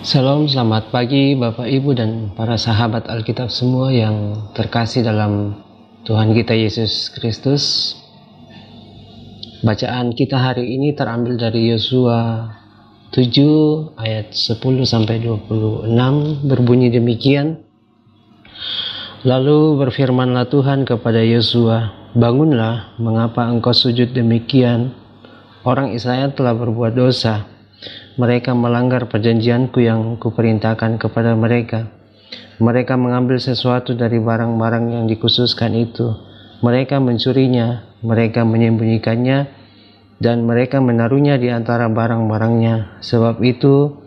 Salam, selamat pagi Bapak Ibu dan para sahabat Alkitab semua yang terkasih dalam Tuhan kita Yesus Kristus. Bacaan kita hari ini terambil dari Yosua 7 ayat 10 sampai 26 berbunyi demikian. Lalu berfirmanlah Tuhan kepada Yosua, "Bangunlah, mengapa engkau sujud demikian? Orang Israel telah berbuat dosa." Mereka melanggar perjanjianku yang kuperintahkan kepada mereka. Mereka mengambil sesuatu dari barang-barang yang dikhususkan itu. Mereka mencurinya, mereka menyembunyikannya, dan mereka menaruhnya di antara barang-barangnya. Sebab itu,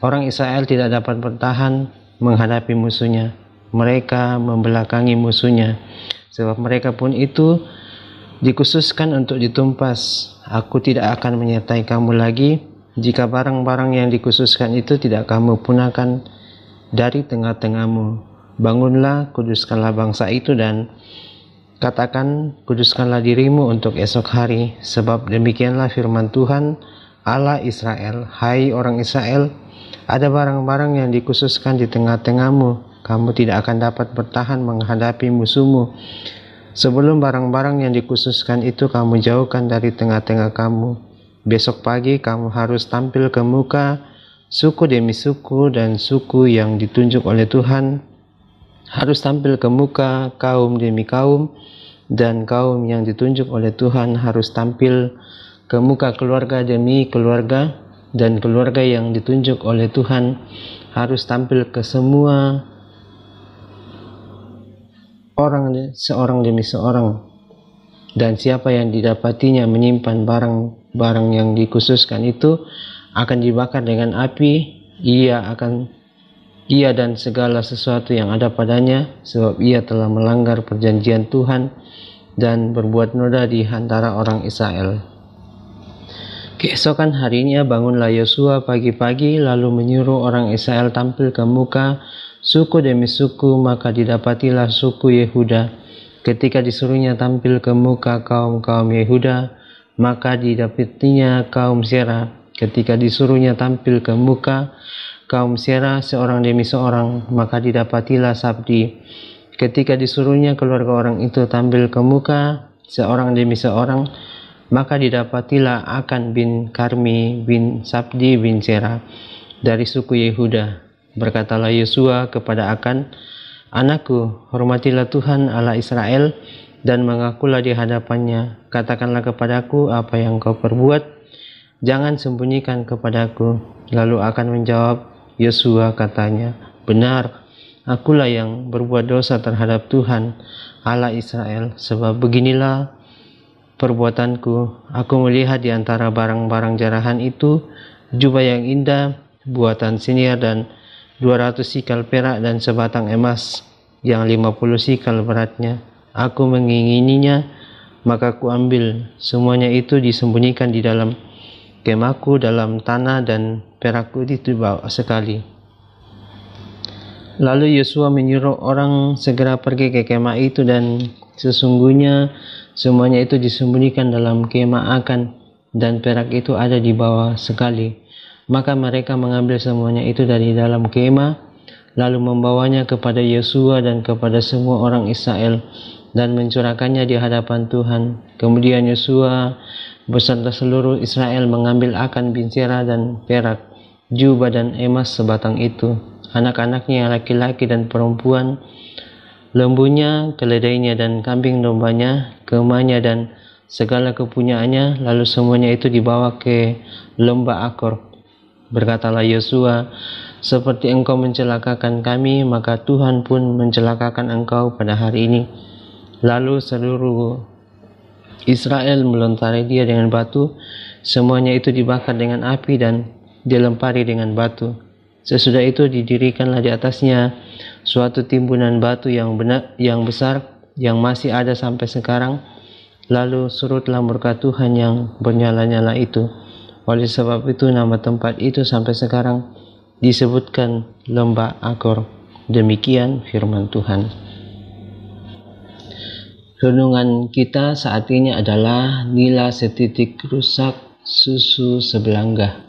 orang Israel tidak dapat bertahan menghadapi musuhnya. Mereka membelakangi musuhnya, sebab mereka pun itu dikhususkan untuk ditumpas. Aku tidak akan menyertai kamu lagi jika barang-barang yang dikhususkan itu tidak kamu punahkan dari tengah-tengahmu, bangunlah, kuduskanlah bangsa itu dan katakan, kuduskanlah dirimu untuk esok hari, sebab demikianlah firman Tuhan Allah Israel. Hai orang Israel, ada barang-barang yang dikhususkan di tengah-tengahmu, kamu tidak akan dapat bertahan menghadapi musuhmu. Sebelum barang-barang yang dikhususkan itu kamu jauhkan dari tengah-tengah kamu, Besok pagi kamu harus tampil ke muka suku demi suku dan suku yang ditunjuk oleh Tuhan. Harus tampil ke muka kaum demi kaum dan kaum yang ditunjuk oleh Tuhan harus tampil ke muka keluarga demi keluarga dan keluarga yang ditunjuk oleh Tuhan harus tampil ke semua orang seorang demi seorang. Dan siapa yang didapatinya menyimpan barang-barang yang dikhususkan itu akan dibakar dengan api ia akan ia dan segala sesuatu yang ada padanya sebab ia telah melanggar perjanjian Tuhan dan berbuat noda di antara orang Israel. Keesokan harinya bangunlah Yosua pagi-pagi lalu menyuruh orang Israel tampil ke muka suku demi suku maka didapatilah suku Yehuda Ketika disuruhnya tampil ke muka kaum-kaum Yehuda, maka didapatinya kaum Sera. Ketika disuruhnya tampil ke muka kaum Sera seorang demi seorang, maka didapatilah Sabdi. Ketika disuruhnya keluarga orang itu tampil ke muka seorang demi seorang, maka didapatilah Akan bin Karmi bin Sabdi bin Sera dari suku Yehuda. Berkatalah Yosua kepada Akan, Anakku, hormatilah Tuhan Allah Israel dan mengakulah di hadapannya. Katakanlah kepadaku apa yang kau perbuat. Jangan sembunyikan kepadaku. Lalu akan menjawab, Yosua katanya, Benar, akulah yang berbuat dosa terhadap Tuhan Allah Israel. Sebab beginilah perbuatanku. Aku melihat di antara barang-barang jarahan itu, jubah yang indah, buatan siniar dan 200 sikal perak dan sebatang emas yang 50 sikal beratnya. Aku mengingininya, maka ku ambil. Semuanya itu disembunyikan di dalam kemaku dalam tanah dan perakku itu bawa sekali. Lalu Yosua menyuruh orang segera pergi ke kemah itu dan sesungguhnya semuanya itu disembunyikan dalam kemah akan dan perak itu ada di bawah sekali. Maka mereka mengambil semuanya itu dari dalam kemah, lalu membawanya kepada Yosua dan kepada semua orang Israel, dan mencurahkannya di hadapan Tuhan. Kemudian Yosua beserta seluruh Israel mengambil akan bincera dan perak, jubah dan emas sebatang itu, anak-anaknya laki-laki dan perempuan, lembunya, keledainya dan kambing dombanya, kemahnya dan segala kepunyaannya, lalu semuanya itu dibawa ke lembah Akor Berkatalah Yosua, seperti engkau mencelakakan kami, maka Tuhan pun mencelakakan engkau pada hari ini. Lalu seluruh Israel melontari dia dengan batu, semuanya itu dibakar dengan api dan dilempari dengan batu. Sesudah itu didirikanlah di atasnya suatu timbunan batu yang benar, yang besar, yang masih ada sampai sekarang. Lalu surutlah murka Tuhan yang bernyala-nyala itu oleh sebab itu nama tempat itu sampai sekarang disebutkan lembah Akor. Demikian firman Tuhan. Renungan kita saat ini adalah nila setitik rusak susu sebelangga.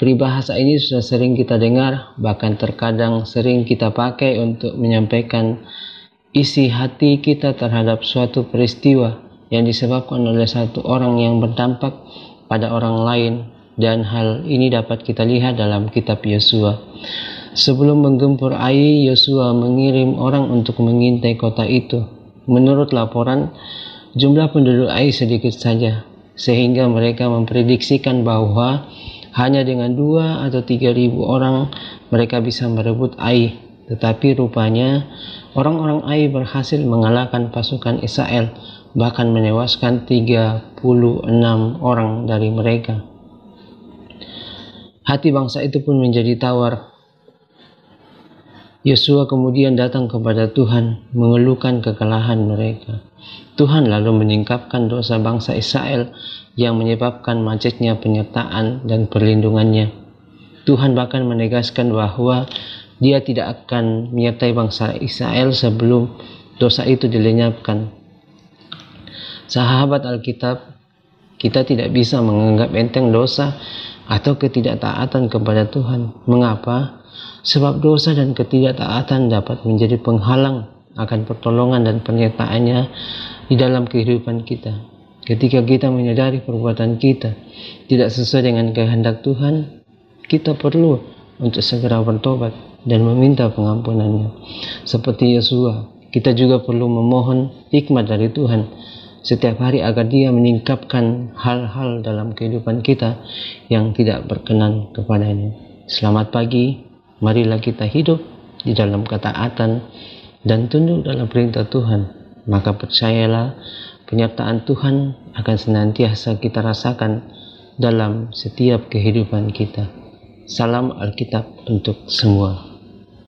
Peribahasa ini sudah sering kita dengar, bahkan terkadang sering kita pakai untuk menyampaikan isi hati kita terhadap suatu peristiwa yang disebabkan oleh satu orang yang berdampak pada orang lain dan hal ini dapat kita lihat dalam kitab Yosua. Sebelum menggempur Ai, Yosua mengirim orang untuk mengintai kota itu. Menurut laporan, jumlah penduduk Ai sedikit saja, sehingga mereka memprediksikan bahwa hanya dengan dua atau tiga ribu orang mereka bisa merebut Ai. Tetapi rupanya orang-orang Ai berhasil mengalahkan pasukan Israel, bahkan menewaskan 36 orang dari mereka. Hati bangsa itu pun menjadi tawar. Yosua kemudian datang kepada Tuhan mengeluhkan kekalahan mereka. Tuhan lalu menyingkapkan dosa bangsa Israel yang menyebabkan macetnya penyertaan dan perlindungannya. Tuhan bahkan menegaskan bahwa dia tidak akan menyertai bangsa Israel sebelum dosa itu dilenyapkan. Sahabat Alkitab, kita tidak bisa menganggap enteng dosa atau ketidaktaatan kepada Tuhan. Mengapa? Sebab dosa dan ketidaktaatan dapat menjadi penghalang akan pertolongan dan penyertaannya di dalam kehidupan kita. Ketika kita menyadari perbuatan kita tidak sesuai dengan kehendak Tuhan, kita perlu untuk segera bertobat dan meminta pengampunannya. Seperti Yosua, kita juga perlu memohon hikmat dari Tuhan setiap hari agar dia meningkapkan hal-hal dalam kehidupan kita yang tidak berkenan kepadanya. Selamat pagi, marilah kita hidup di dalam ketaatan dan tunduk dalam perintah Tuhan. Maka percayalah penyertaan Tuhan akan senantiasa kita rasakan dalam setiap kehidupan kita. Salam Alkitab untuk semua.